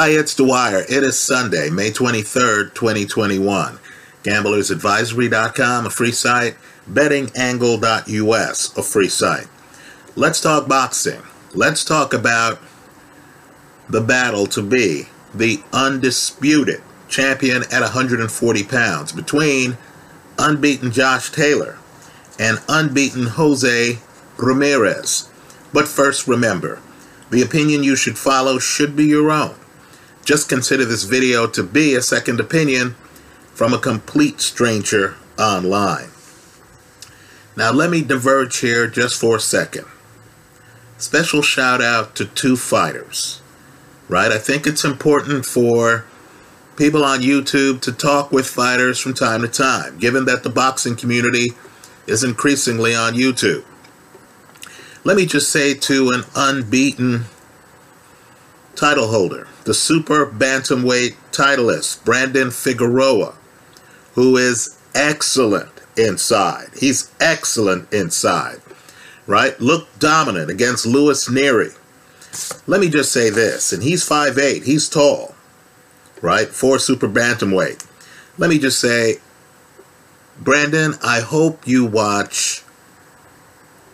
Hi, it's Dwyer. It is Sunday, May 23rd, 2021. GamblersAdvisory.com, a free site. BettingAngle.us, a free site. Let's talk boxing. Let's talk about the battle to be the undisputed champion at 140 pounds between unbeaten Josh Taylor and unbeaten Jose Ramirez. But first, remember the opinion you should follow should be your own. Just consider this video to be a second opinion from a complete stranger online. Now, let me diverge here just for a second. Special shout out to two fighters, right? I think it's important for people on YouTube to talk with fighters from time to time, given that the boxing community is increasingly on YouTube. Let me just say to an unbeaten title holder, the super bantamweight titleist, Brandon Figueroa, who is excellent inside. He's excellent inside, right? Looked dominant against Luis Nery. Let me just say this, and he's 5'8", he's tall, right? For super bantamweight. Let me just say, Brandon, I hope you watch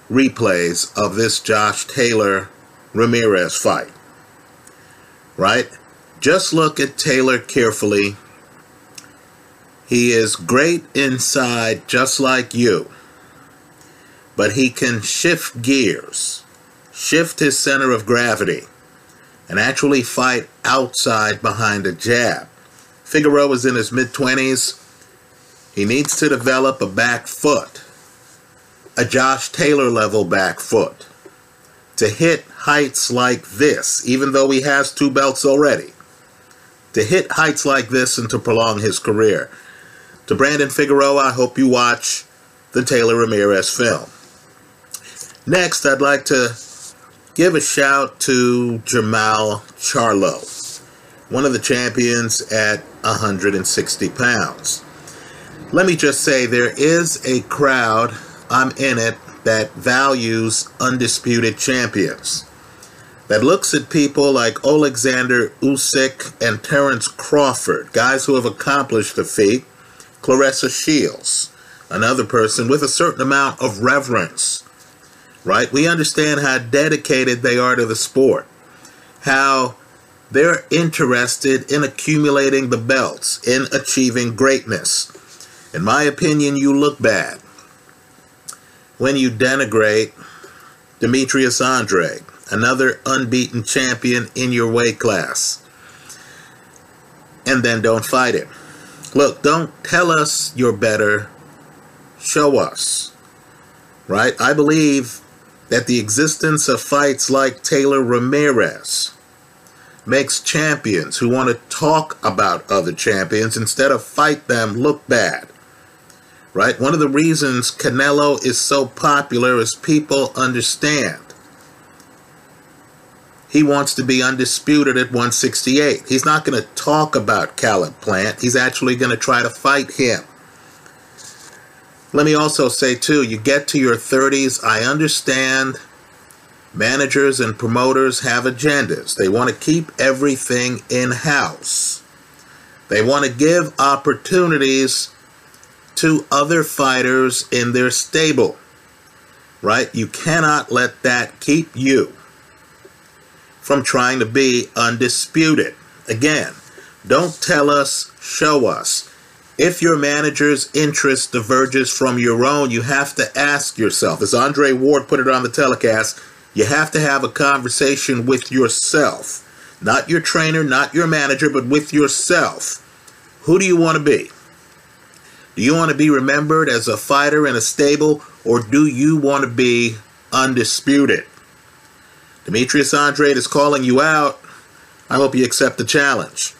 replays of this Josh Taylor Ramirez fight. Right? Just look at Taylor carefully. He is great inside, just like you. But he can shift gears, shift his center of gravity, and actually fight outside behind a jab. Figueroa is in his mid 20s. He needs to develop a back foot a Josh Taylor level back foot to hit heights like this, even though he has two belts already. To hit heights like this and to prolong his career. To Brandon Figueroa, I hope you watch the Taylor Ramirez film. Next, I'd like to give a shout to Jermall Charlo, one of the champions at 160 pounds. Let me just say there is a crowd I'm in it that values undisputed champions. That looks at people like Alexander Usyk and Terence Crawford, guys who have accomplished the feat. Claressa Shields, another person with a certain amount of reverence. Right? We understand how dedicated they are to the sport. How they're interested in accumulating the belts, in achieving greatness. In my opinion, you look bad when you denigrate Demetrius Andrade, another unbeaten champion in your weight class, and then don't fight him. Look, don't tell us you're better, show us. Right? I believe that the existence of fights like Taylor Ramirez makes champions who want to talk about other champions instead of fight them look bad right? One of the reasons Canelo is so popular is people understand. He wants to be undisputed at 168. He's not going to talk about Caleb Plant. He's actually going to try to fight him. Let me also say, too, you get to your 30s, I understand managers and promoters have agendas. They want to keep everything in house. They want to give opportunities to other fighters in their stable. Right? You cannot let that keep you from trying to be undisputed. Again, don't tell us, show us. If your manager's interest diverges from your own, you have to ask yourself, as Andre Ward put it on the telecast, you have to have a conversation with yourself. Not your trainer, not your manager, but with yourself. Who do you want to be? Do you want to be remembered as a fighter in a stable, or do you want to be undisputed? Demetrius Andrade is calling you out. I hope you accept the challenge.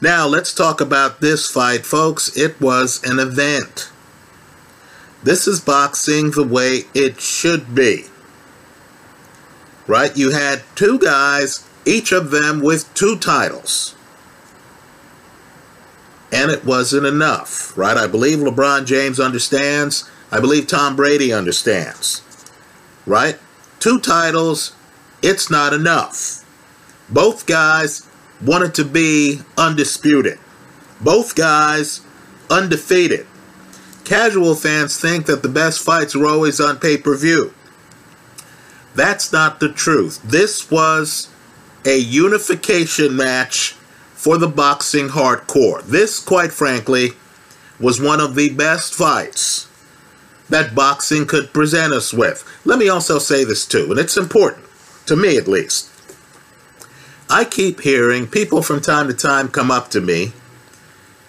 Now, let's talk about this fight, folks. It was an event. This is boxing the way it should be. Right? You had two guys, each of them with two titles and it wasn't enough, right? I believe LeBron James understands. I believe Tom Brady understands, right? Two titles, it's not enough. Both guys wanted to be undisputed. Both guys undefeated. Casual fans think that the best fights are always on pay per view. That's not the truth. This was a unification match for the boxing hardcore. This, quite frankly, was one of the best fights that boxing could present us with. Let me also say this too, and it's important, to me at least. I keep hearing people from time to time come up to me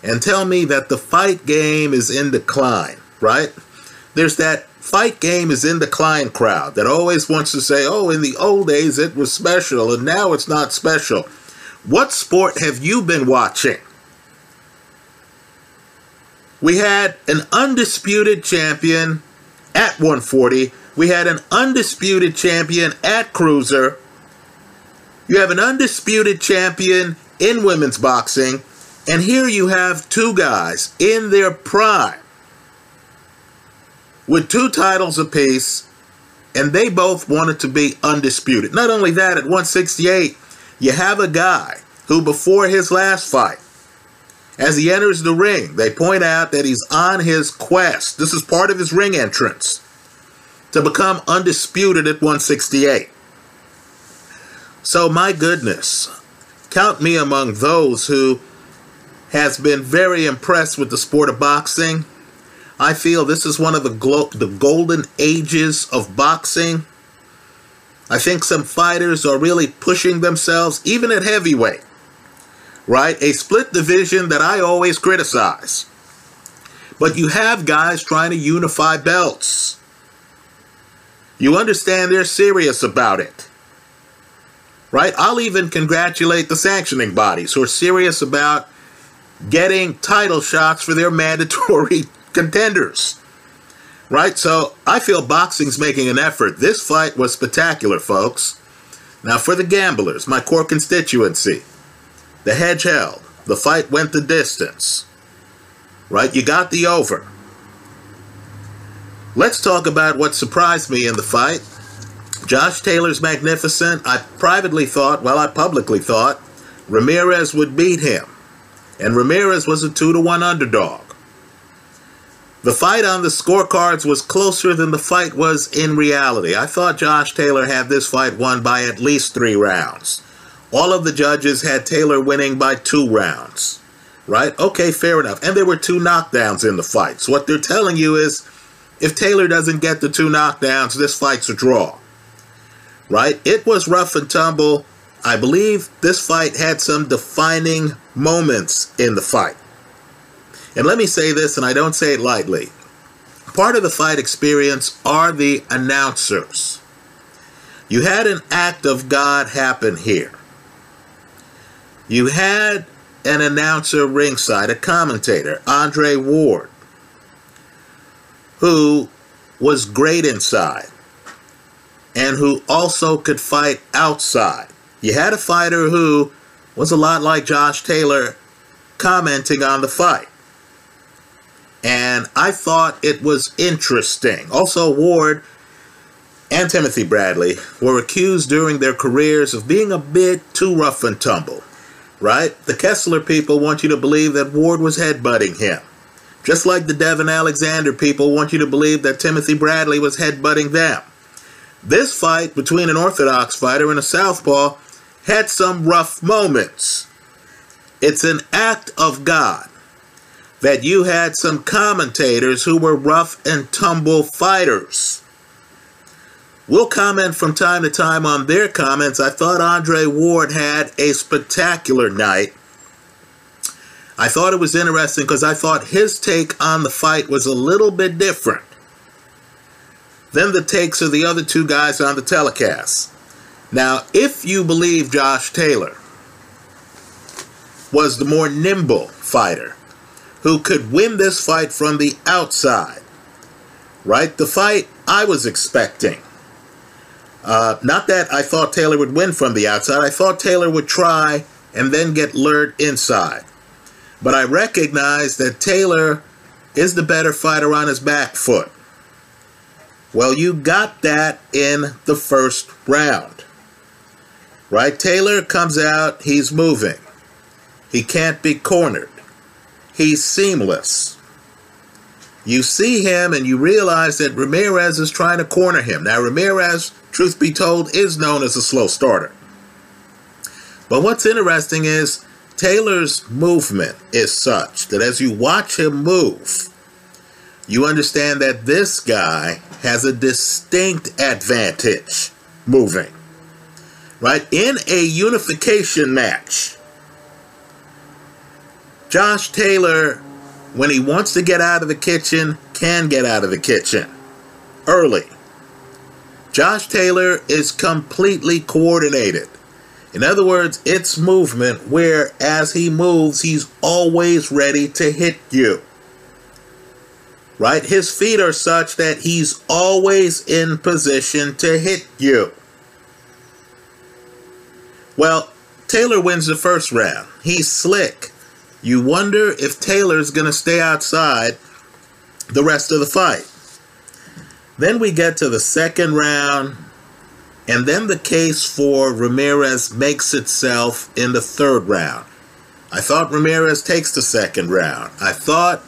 and tell me that the fight game is in decline, right? There's that fight game is in decline crowd that always wants to say, oh, in the old days it was special and now it's not special. What sport have you been watching? We had an undisputed champion at 140. We had an undisputed champion at cruiser. You have an undisputed champion in women's boxing. And here you have two guys in their prime with two titles apiece, and they both wanted to be undisputed. Not only that, at 168, you have a guy who, before his last fight, as he enters the ring, they point out that he's on his quest. This is part of his ring entrance to become undisputed at 168. So, my goodness, count me among those who has been very impressed with the sport of boxing. I feel this is one of the, glo- the golden ages of boxing. I think some fighters are really pushing themselves, even at heavyweight right? A split division that I always criticize. But you have guys trying to unify belts. You understand they're serious about it. Right? I'll even congratulate the sanctioning bodies who are serious about getting title shots for their mandatory contenders. Right? So I feel boxing's making an effort. This fight was spectacular, folks. Now, for the gamblers, my core constituency, the hedge held. The fight went the distance. Right? You got the over. Let's talk about what surprised me in the fight. Josh Taylor's magnificent. I privately thought, well, I publicly thought, Ramirez would beat him. And Ramirez was a 2 to 1 underdog. The fight on the scorecards was closer than the fight was in reality. I thought Josh Taylor had this fight won by at least three rounds. All of the judges had Taylor winning by two rounds. Right? Okay, fair enough. And there were two knockdowns in the fight. So what they're telling you is if Taylor doesn't get the two knockdowns, this fight's a draw. Right? It was rough and tumble. I believe this fight had some defining moments in the fight. And let me say this, and I don't say it lightly. Part of the fight experience are the announcers. You had an act of God happen here. You had an announcer ringside, a commentator, Andre Ward, who was great inside and who also could fight outside. You had a fighter who was a lot like Josh Taylor commenting on the fight. And I thought it was interesting. Also, Ward and Timothy Bradley were accused during their careers of being a bit too rough and tumble right? The Kessler people want you to believe that Ward was headbutting him. Just like the Devon Alexander people want you to believe that Timothy Bradley was headbutting them. This fight between an Orthodox fighter and a Southpaw had some rough moments. It's an act of God that you had some commentators who were rough and tumble fighters. We'll comment from time to time on their comments. I thought Andre Ward had a spectacular night. I thought it was interesting because I thought his take on the fight was a little bit different than the takes of the other two guys on the telecast. Now, if you believe Josh Taylor was the more nimble fighter who could win this fight from the outside, right? The fight I was expecting uh, not that I thought Taylor would win from the outside. I thought Taylor would try and then get lured inside. But I recognize that Taylor is the better fighter on his back foot. Well, you got that in the first round. Right? Taylor comes out, he's moving. He can't be cornered. He's seamless. You see him and you realize that Ramirez is trying to corner him. Now, Ramirez, truth be told, is known as a slow starter. But what's interesting is Taylor's movement is such that as you watch him move, you understand that this guy has a distinct advantage moving. Right? In a unification match, Josh Taylor, when he wants to get out of the kitchen, can get out of the kitchen early. Josh Taylor is completely coordinated. In other words, it's movement where as he moves, he's always ready to hit you. Right? His feet are such that he's always in position to hit you. Well, Taylor wins the first round. He's slick. You wonder if Taylor's going to stay outside the rest of the fight. Then we get to the second round, and then the case for Ramirez makes itself in the third round. I thought Ramirez takes the second round. I thought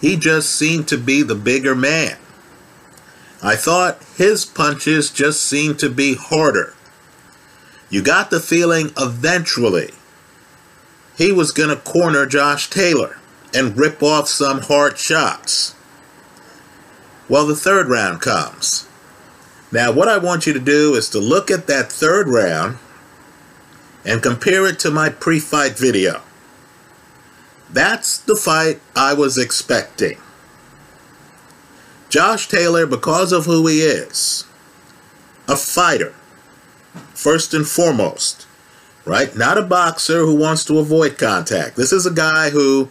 he just seemed to be the bigger man. I thought his punches just seemed to be harder. You got the feeling eventually he was going to corner Josh Taylor and rip off some hard shots. Well, the third round comes. Now, what I want you to do is to look at that third round and compare it to my pre fight video. That's the fight I was expecting. Josh Taylor, because of who he is, a fighter, first and foremost right? Not a boxer who wants to avoid contact. This is a guy who,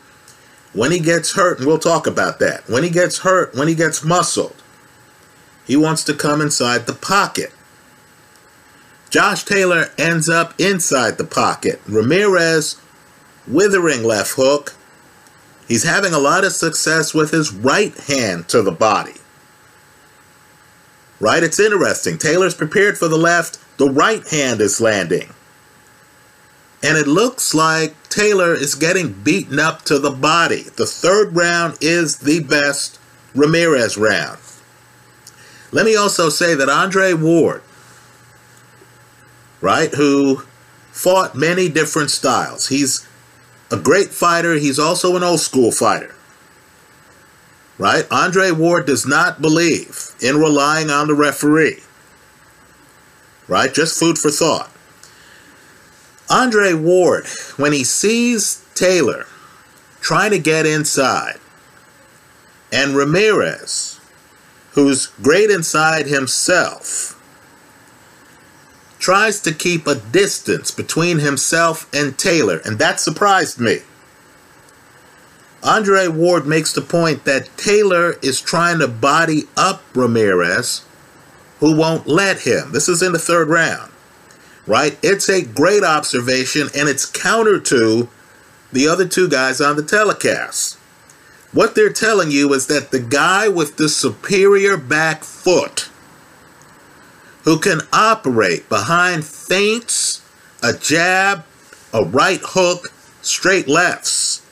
when he gets hurt, and we'll talk about that, when he gets hurt, when he gets muscled, he wants to come inside the pocket. Josh Taylor ends up inside the pocket. Ramirez, withering left hook. He's having a lot of success with his right hand to the body. Right? It's interesting. Taylor's prepared for the left, the right hand is landing. And it looks like Taylor is getting beaten up to the body. The third round is the best Ramirez round. Let me also say that Andre Ward, right, who fought many different styles. He's a great fighter. He's also an old school fighter. Right? Andre Ward does not believe in relying on the referee. Right? Just food for thought. Andre Ward, when he sees Taylor trying to get inside, and Ramirez, who's great inside himself, tries to keep a distance between himself and Taylor, and that surprised me. Andre Ward makes the point that Taylor is trying to body up Ramirez, who won't let him. This is in the third round right? It's a great observation and it's counter to the other two guys on the telecast. What they're telling you is that the guy with the superior back foot who can operate behind feints, a jab, a right hook, straight lefts,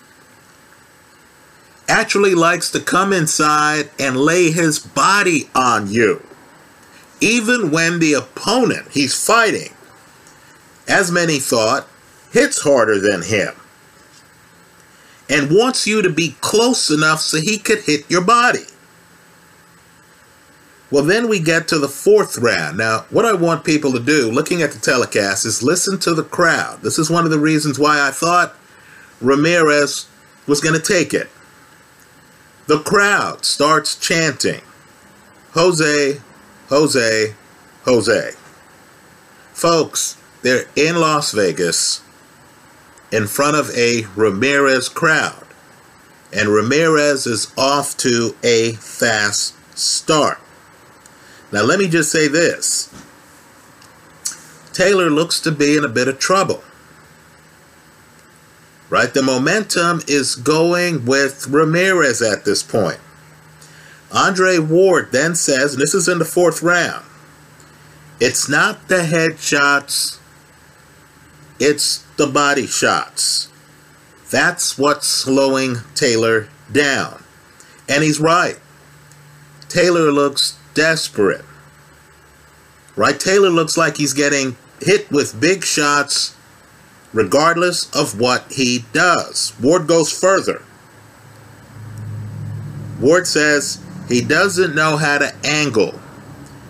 actually likes to come inside and lay his body on you. Even when the opponent he's fighting as many thought, hits harder than him and wants you to be close enough so he could hit your body. Well, then we get to the fourth round. Now, what I want people to do, looking at the telecast, is listen to the crowd. This is one of the reasons why I thought Ramirez was going to take it. The crowd starts chanting, Jose, Jose, Jose. Folks, they're in Las Vegas in front of a Ramirez crowd. And Ramirez is off to a fast start. Now, let me just say this Taylor looks to be in a bit of trouble. Right? The momentum is going with Ramirez at this point. Andre Ward then says, and this is in the fourth round, it's not the headshots it's the body shots. That's what's slowing Taylor down. And he's right. Taylor looks desperate. Right? Taylor looks like he's getting hit with big shots regardless of what he does. Ward goes further. Ward says he doesn't know how to angle,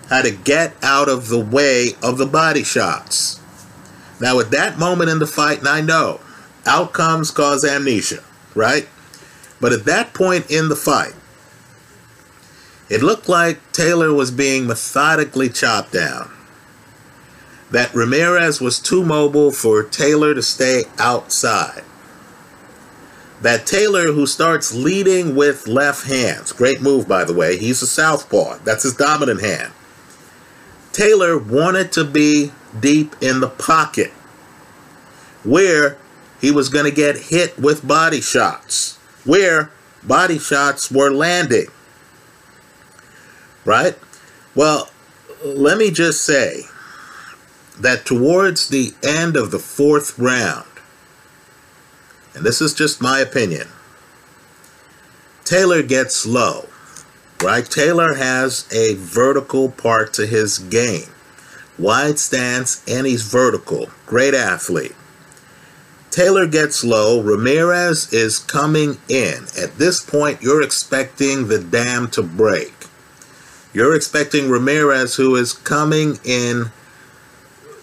how to get out of the way of the body shots. Now, at that moment in the fight, and I know outcomes cause amnesia, right? But at that point in the fight, it looked like Taylor was being methodically chopped down. That Ramirez was too mobile for Taylor to stay outside. That Taylor, who starts leading with left hands, great move by the way, he's a southpaw, that's his dominant hand. Taylor wanted to be deep in the pocket where he was going to get hit with body shots, where body shots were landing. Right? Well, let me just say that towards the end of the fourth round, and this is just my opinion, Taylor gets low. Right? Taylor has a vertical part to his game. Wide stance and he's vertical. Great athlete. Taylor gets low. Ramirez is coming in. At this point, you're expecting the dam to break. You're expecting Ramirez, who is coming in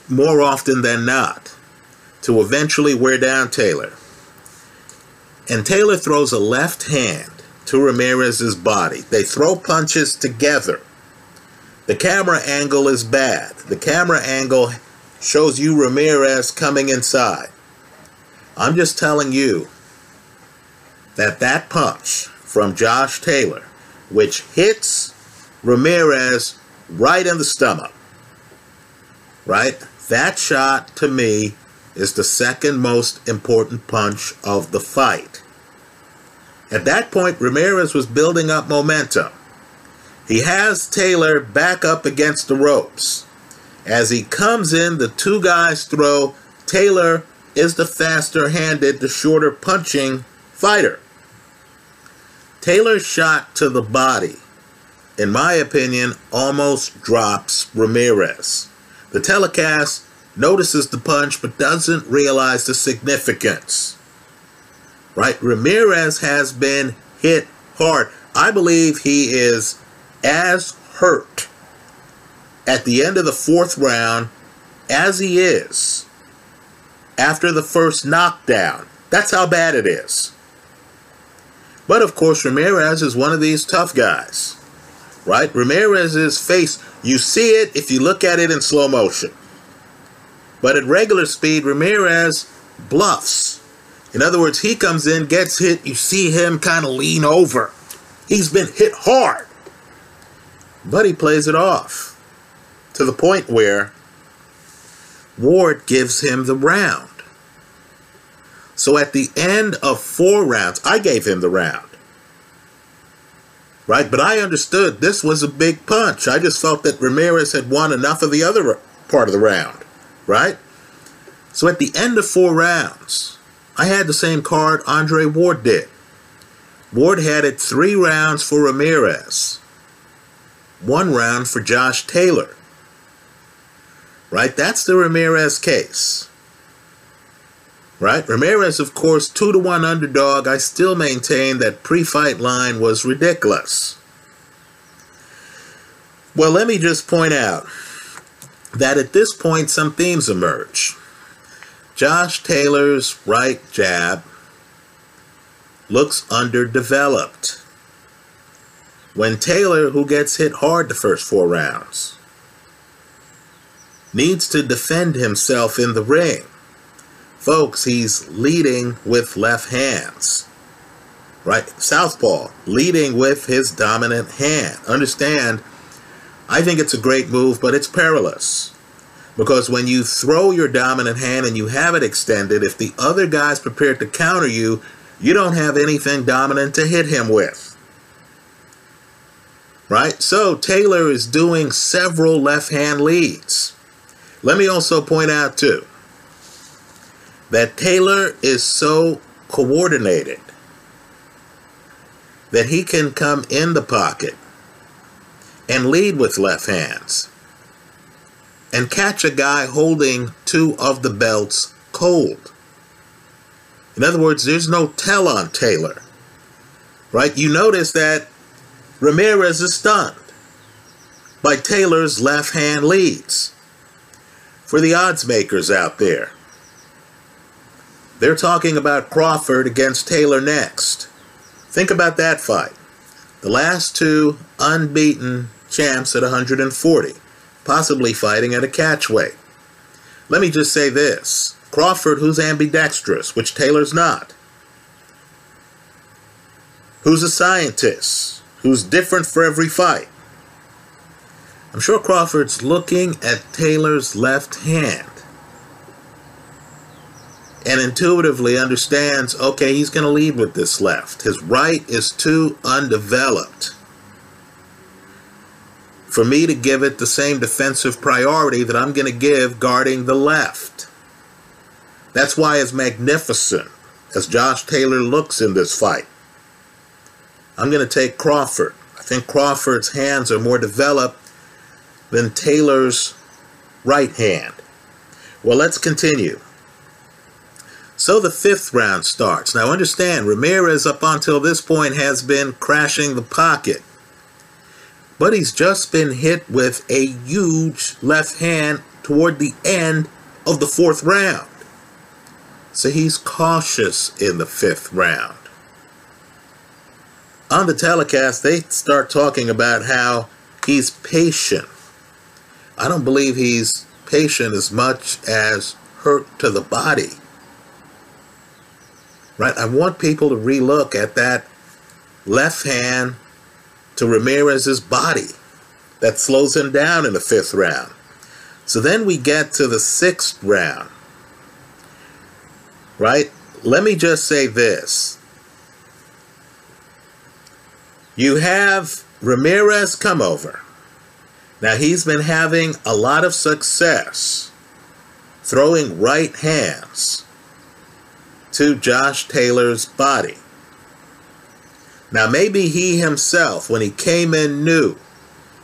more often than not, to eventually wear down Taylor. And Taylor throws a left hand to Ramirez's body. They throw punches together. The camera angle is bad. The camera angle shows you Ramirez coming inside. I'm just telling you that that punch from Josh Taylor, which hits Ramirez right in the stomach, right? That shot to me is the second most important punch of the fight. At that point, Ramirez was building up momentum. He has Taylor back up against the ropes. As he comes in, the two guys throw. Taylor is the faster handed, the shorter punching fighter. Taylor's shot to the body, in my opinion, almost drops Ramirez. The telecast notices the punch but doesn't realize the significance. Right? Ramirez has been hit hard. I believe he is as hurt at the end of the fourth round as he is after the first knockdown. That's how bad it is. But of course, Ramirez is one of these tough guys. Right? Ramirez's face, you see it if you look at it in slow motion. But at regular speed, Ramirez bluffs. In other words, he comes in, gets hit, you see him kind of lean over. He's been hit hard. But he plays it off to the point where Ward gives him the round. So at the end of four rounds, I gave him the round. Right? But I understood this was a big punch. I just felt that Ramirez had won enough of the other part of the round. Right? So at the end of four rounds, I had the same card Andre Ward did. Ward had it three rounds for Ramirez, one round for Josh Taylor. Right? That's the Ramirez case. Right? Ramirez, of course, two to one underdog. I still maintain that pre fight line was ridiculous. Well, let me just point out that at this point some themes emerge. Josh Taylor's right jab looks underdeveloped. When Taylor, who gets hit hard the first four rounds, needs to defend himself in the ring. Folks, he's leading with left hands. Right? Southpaw, leading with his dominant hand. Understand, I think it's a great move, but it's perilous. Because when you throw your dominant hand and you have it extended, if the other guy's prepared to counter you, you don't have anything dominant to hit him with. Right? So Taylor is doing several left hand leads. Let me also point out, too, that Taylor is so coordinated that he can come in the pocket and lead with left hands and catch a guy holding two of the belts cold. In other words, there's no tell on Taylor. Right? You notice that Ramirez is stunned by Taylor's left hand leads. For the odds makers out there, they're talking about Crawford against Taylor next. Think about that fight. The last two unbeaten champs at 140, possibly fighting at a catch weight. Let me just say this Crawford, who's ambidextrous, which Taylor's not, who's a scientist, who's different for every fight. I'm sure Crawford's looking at Taylor's left hand and intuitively understands okay, he's going to lead with this left. His right is too undeveloped for me to give it the same defensive priority that I'm going to give guarding the left. That's why, as magnificent as Josh Taylor looks in this fight, I'm going to take Crawford. I think Crawford's hands are more developed than Taylor's right hand. Well, let's continue. So the fifth round starts. Now understand, Ramirez up until this point has been crashing the pocket. But he's just been hit with a huge left hand toward the end of the fourth round. So he's cautious in the fifth round. On the telecast, they start talking about how he's patient. I don't believe he's patient as much as hurt to the body right? I want people to relook at that left hand to Ramirez's body that slows him down in the fifth round. So then we get to the sixth round, right? Let me just say this. You have Ramirez come over. Now he's been having a lot of success throwing right hands to Josh Taylor's body. Now, maybe he himself, when he came in, knew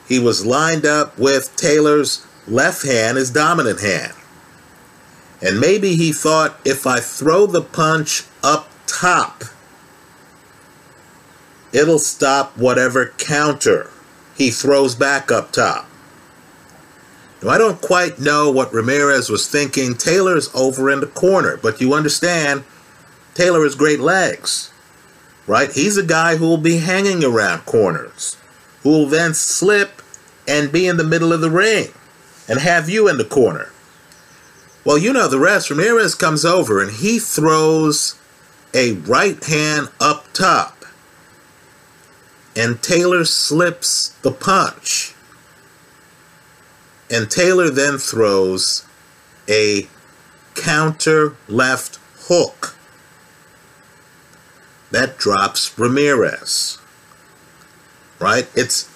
he was lined up with Taylor's left hand, his dominant hand. And maybe he thought if I throw the punch up top, it'll stop whatever counter he throws back up top. Now, I don't quite know what Ramirez was thinking. Taylor's over in the corner, but you understand Taylor has great legs, right? He's a guy who will be hanging around corners, who will then slip and be in the middle of the ring and have you in the corner. Well, you know the rest. Ramirez comes over and he throws a right hand up top. And Taylor slips the punch. And Taylor then throws a counter left hook that drops Ramirez. Right? It's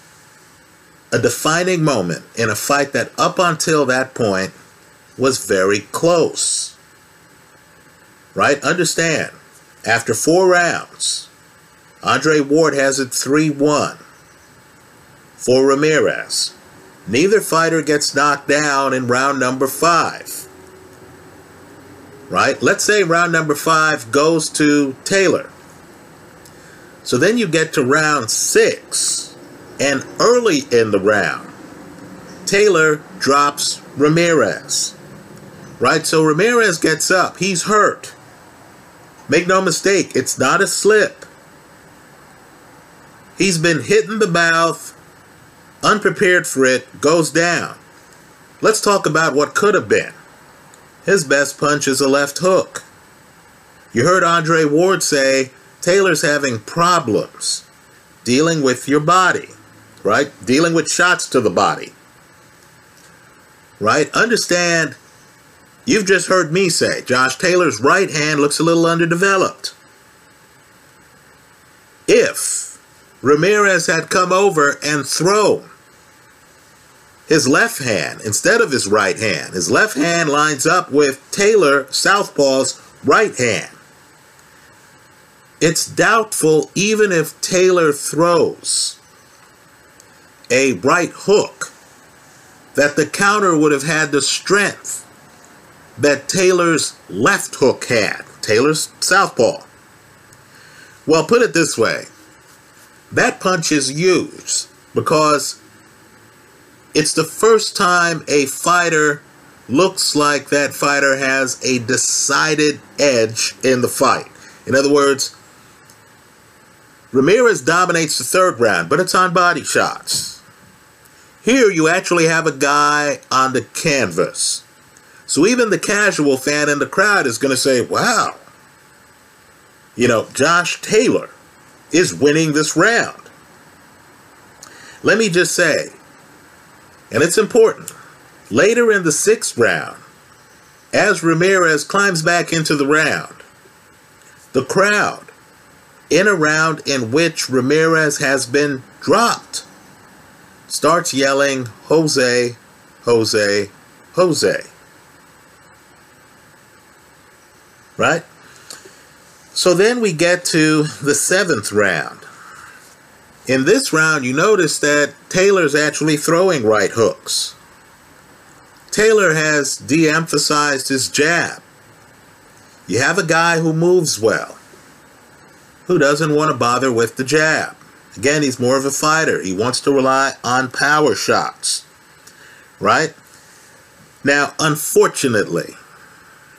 a defining moment in a fight that up until that point was very close. Right? Understand, after four rounds, Andre Ward has it 3 1 for Ramirez. Neither fighter gets knocked down in round number five. Right? Let's say round number five goes to Taylor. So then you get to round six, and early in the round, Taylor drops Ramirez. Right? So Ramirez gets up. He's hurt. Make no mistake, it's not a slip. He's been hitting the mouth, unprepared for it, goes down. Let's talk about what could have been. His best punch is a left hook. You heard Andre Ward say, Taylor's having problems dealing with your body, right? Dealing with shots to the body, right? Understand, you've just heard me say Josh Taylor's right hand looks a little underdeveloped. If Ramirez had come over and thrown his left hand instead of his right hand. His left hand lines up with Taylor Southpaw's right hand. It's doubtful even if Taylor throws a right hook that the counter would have had the strength that Taylor's left hook had, Taylor's southpaw. Well, put it this way that punch is used because it's the first time a fighter looks like that fighter has a decided edge in the fight. In other words, Ramirez dominates the third round, but it's on body shots. Here you actually have a guy on the canvas. So even the casual fan in the crowd is going to say, wow, you know, Josh Taylor is winning this round. Let me just say, and it's important, later in the sixth round, as Ramirez climbs back into the round, the crowd, in a round in which Ramirez has been dropped, starts yelling, Jose, Jose, Jose. Right? So then we get to the seventh round. In this round, you notice that Taylor's actually throwing right hooks. Taylor has de emphasized his jab. You have a guy who moves well, who doesn't want to bother with the jab. Again, he's more of a fighter. He wants to rely on power shots. Right? Now, unfortunately,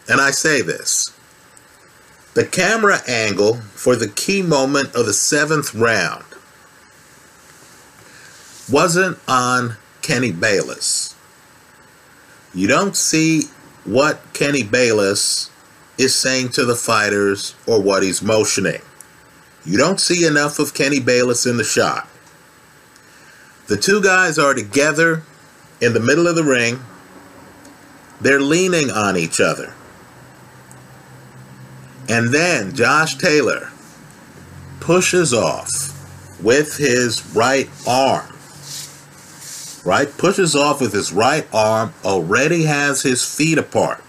and I say this, the camera angle for the key moment of the seventh round wasn't on Kenny Bayless. You don't see what Kenny Bayless is saying to the fighters or what he's motioning. You don't see enough of Kenny Bayless in the shot. The two guys are together in the middle of the ring. They're leaning on each other. And then Josh Taylor pushes off with his right arm. Right? Pushes off with his right arm, already has his feet apart,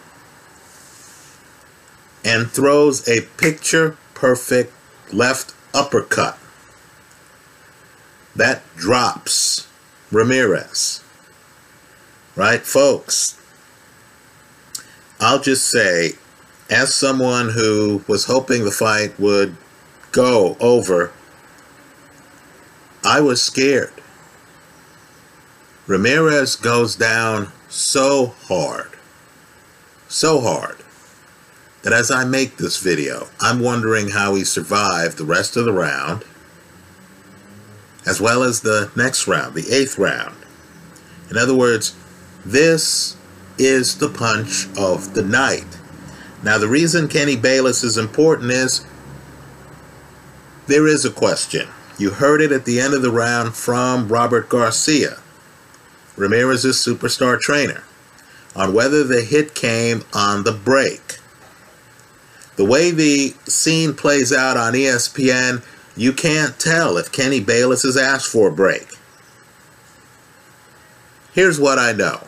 and throws a picture perfect left uppercut. That drops Ramirez. Right, folks? I'll just say as someone who was hoping the fight would go over, I was scared. Ramirez goes down so hard, so hard, that as I make this video, I'm wondering how he survived the rest of the round, as well as the next round, the eighth round. In other words, this is the punch of the night. Now, the reason Kenny Bayless is important is there is a question. You heard it at the end of the round from Robert Garcia, Ramirez's superstar trainer, on whether the hit came on the break. The way the scene plays out on ESPN, you can't tell if Kenny Bayless has asked for a break. Here's what I know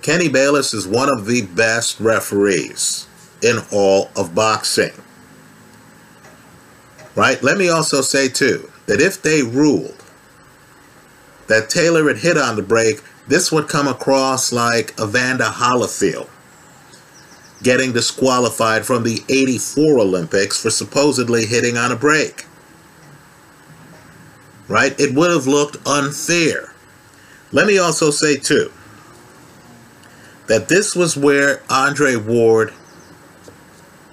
Kenny Bayless is one of the best referees in all of boxing. Right? Let me also say, too, that if they ruled that Taylor had hit on the break, this would come across like Evander Holyfield getting disqualified from the 84 Olympics for supposedly hitting on a break. Right? It would have looked unfair. Let me also say, too, that this was where Andre Ward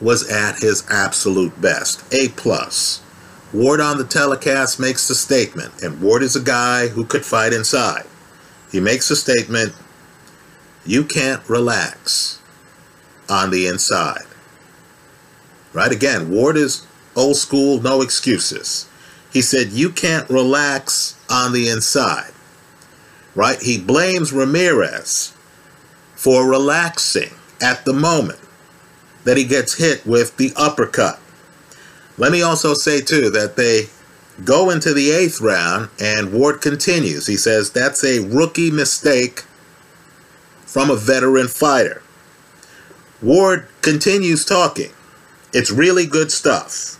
was at his absolute best. A plus. Ward on the telecast makes the statement, and Ward is a guy who could fight inside. He makes a statement, you can't relax on the inside. Right? Again, Ward is old school, no excuses. He said, you can't relax on the inside. Right? He blames Ramirez for relaxing at the moment that he gets hit with the uppercut. Let me also say, too, that they go into the eighth round, and Ward continues. He says that's a rookie mistake from a veteran fighter. Ward continues talking. It's really good stuff.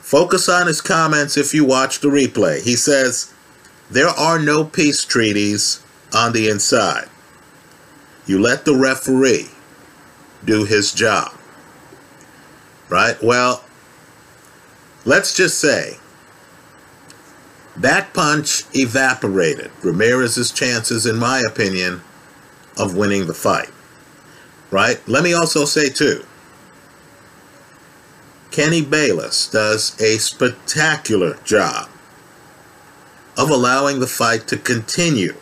Focus on his comments if you watch the replay. He says, There are no peace treaties on the inside. You let the referee do his job. Right? Well, let's just say that punch evaporated Ramirez's chances, in my opinion, of winning the fight. Right? Let me also say, too, Kenny Bayless does a spectacular job of allowing the fight to continue.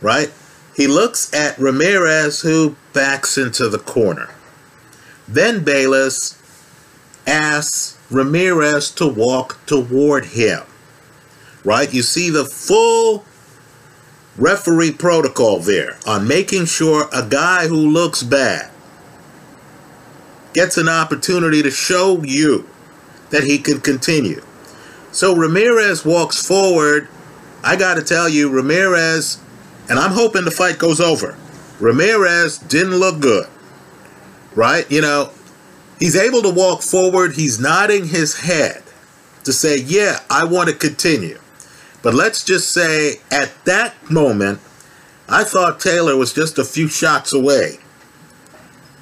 Right? He looks at Ramirez, who backs into the corner. Then Bayless asks Ramirez to walk toward him. Right? You see the full referee protocol there on making sure a guy who looks bad gets an opportunity to show you that he can continue. So Ramirez walks forward. I got to tell you, Ramirez, and I'm hoping the fight goes over. Ramirez didn't look good, right? You know, he's able to walk forward. He's nodding his head to say, Yeah, I want to continue. But let's just say at that moment, I thought Taylor was just a few shots away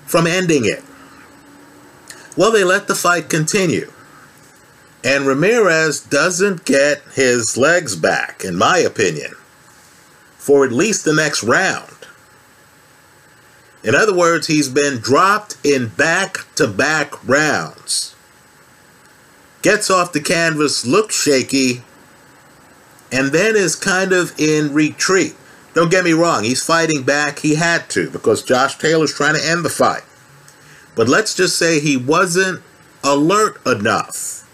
from ending it. Well, they let the fight continue. And Ramirez doesn't get his legs back, in my opinion, for at least the next round. In other words, he's been dropped in back to back rounds. Gets off the canvas, looks shaky, and then is kind of in retreat. Don't get me wrong, he's fighting back. He had to because Josh Taylor's trying to end the fight. But let's just say he wasn't alert enough.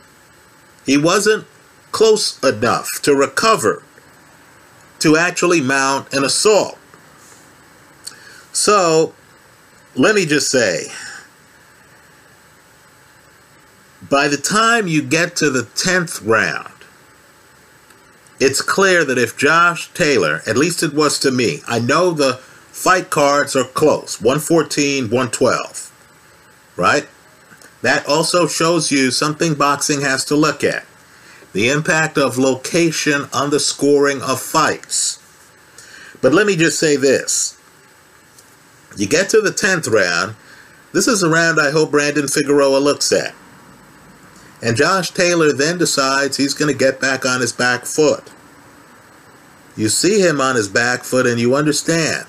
He wasn't close enough to recover to actually mount an assault. So, let me just say, by the time you get to the 10th round, it's clear that if Josh Taylor, at least it was to me, I know the fight cards are close 114, 112 right? That also shows you something boxing has to look at the impact of location on the scoring of fights. But let me just say this you get to the 10th round, this is a round I hope Brandon Figueroa looks at. And Josh Taylor then decides he's going to get back on his back foot. You see him on his back foot and you understand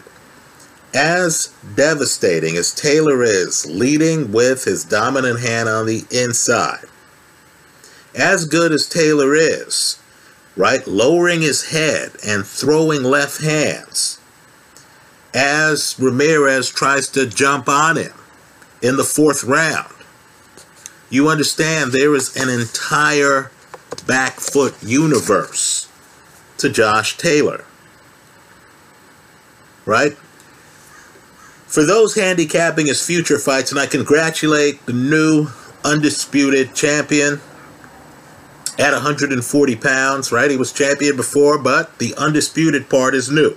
as devastating as Taylor is, leading with his dominant hand on the inside, as good as Taylor is, right, lowering his head and throwing left hands, as Ramirez tries to jump on him in the fourth round, you understand there is an entire back foot universe to Josh Taylor. Right? For those handicapping his future fights, and I congratulate the new undisputed champion at 140 pounds, right? He was champion before, but the undisputed part is new.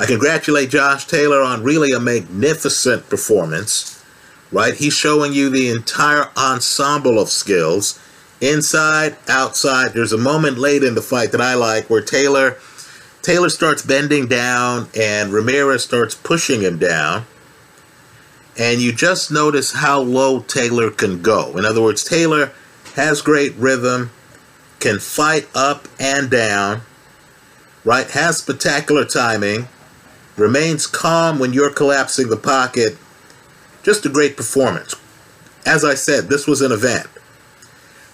I congratulate Josh Taylor on really a magnificent performance, right? He's showing you the entire ensemble of skills, inside, outside. There's a moment late in the fight that I like where Taylor Taylor starts bending down and Ramirez starts pushing him down. And you just notice how low Taylor can go. In other words, Taylor has great rhythm, can fight up and down, right? Has spectacular timing, remains calm when you're collapsing the pocket. Just a great performance. As I said, this was an event.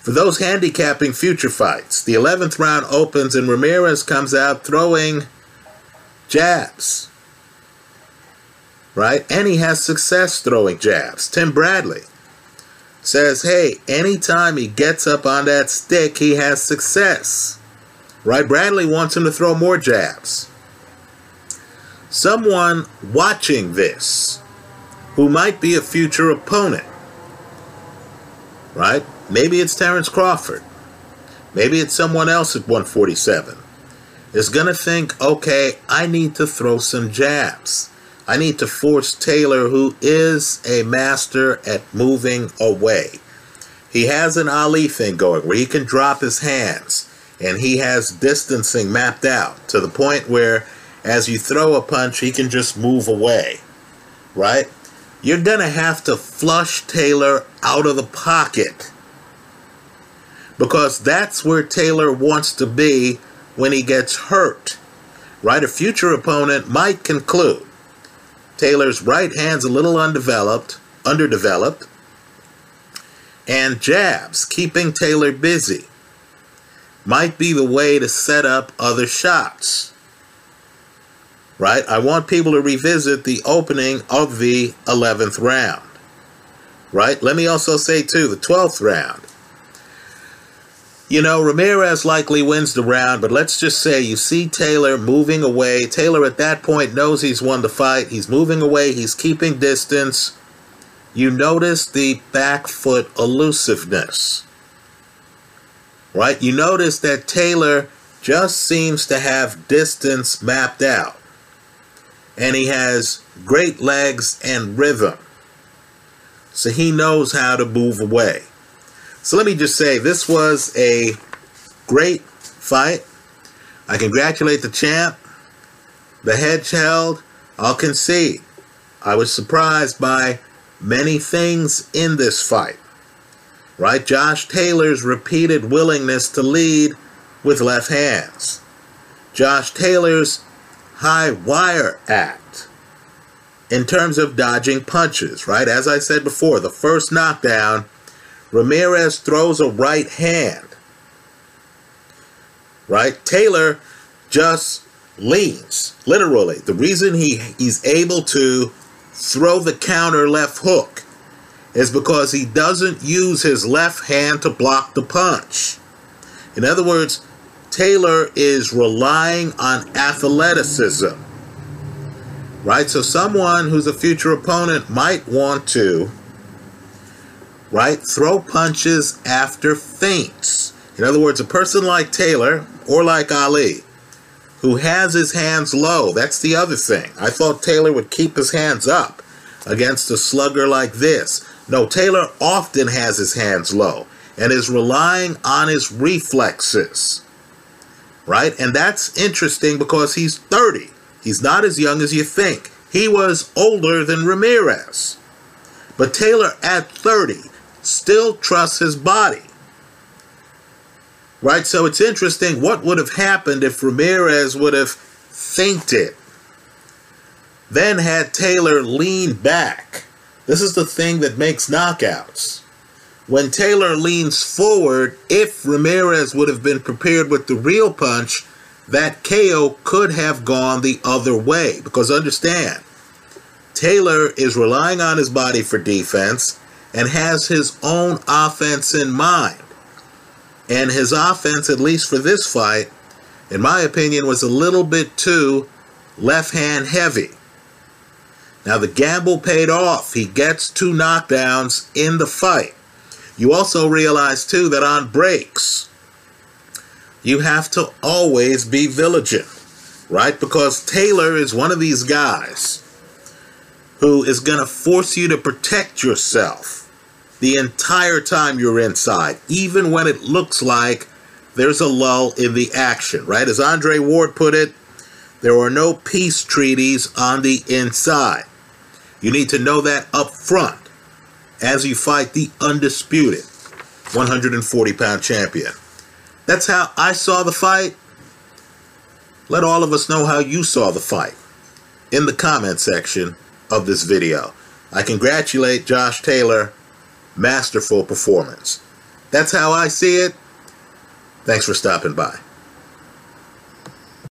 For those handicapping future fights, the 11th round opens and Ramirez comes out throwing jabs. Right? And he has success throwing jabs. Tim Bradley says, hey, anytime he gets up on that stick, he has success. Right? Bradley wants him to throw more jabs. Someone watching this who might be a future opponent right? Maybe it's Terence Crawford. Maybe it's someone else at 147. Is going to think, okay, I need to throw some jabs. I need to force Taylor, who is a master at moving away. He has an Ali thing going where he can drop his hands and he has distancing mapped out to the point where as you throw a punch, he can just move away, right? You're going to have to flush Taylor out of the pocket because that's where Taylor wants to be when he gets hurt, right? A future opponent might conclude Taylor's right hand's a little undeveloped, underdeveloped, and jabs, keeping Taylor busy, might be the way to set up other shots. Right? I want people to revisit the opening of the 11th round. Right? Let me also say, too, the 12th round. You know, Ramirez likely wins the round, but let's just say you see Taylor moving away. Taylor at that point knows he's won the fight. He's moving away, he's keeping distance. You notice the back foot elusiveness. Right? You notice that Taylor just seems to have distance mapped out. And he has great legs and rhythm. So he knows how to move away. So let me just say, this was a great fight. I congratulate the champ. The head held. I'll concede. I was surprised by many things in this fight. Right? Josh Taylor's repeated willingness to lead with left hands. Josh Taylor's high wire act in terms of dodging punches, right? As I said before, the first knockdown Ramirez throws a right hand. Right? Taylor just leans, literally. The reason he, he's able to throw the counter left hook is because he doesn't use his left hand to block the punch. In other words, Taylor is relying on athleticism. Right? So someone who's a future opponent might want to right? Throw punches after feints. In other words, a person like Taylor or like Ali who has his hands low, that's the other thing. I thought Taylor would keep his hands up against a slugger like this. No, Taylor often has his hands low and is relying on his reflexes. Right? And that's interesting because he's 30. He's not as young as you think. He was older than Ramirez. But Taylor at 30 still trusts his body. Right? So it's interesting what would have happened if Ramirez would have feinted. Then had Taylor lean back. This is the thing that makes knockouts. When Taylor leans forward, if Ramirez would have been prepared with the real punch, that KO could have gone the other way. Because understand, Taylor is relying on his body for defense and has his own offense in mind. And his offense, at least for this fight, in my opinion, was a little bit too left hand heavy. Now, the gamble paid off. He gets two knockdowns in the fight. You also realize, too, that on breaks, you have to always be vigilant, right? Because Taylor is one of these guys who is going to force you to protect yourself the entire time you're inside, even when it looks like there's a lull in the action, right? As Andre Ward put it, there are no peace treaties on the inside. You need to know that up front as you fight the undisputed 140 pound champion. That's how I saw the fight. Let all of us know how you saw the fight in the comment section of this video. I congratulate Josh Taylor masterful performance. That's how I see it. Thanks for stopping by.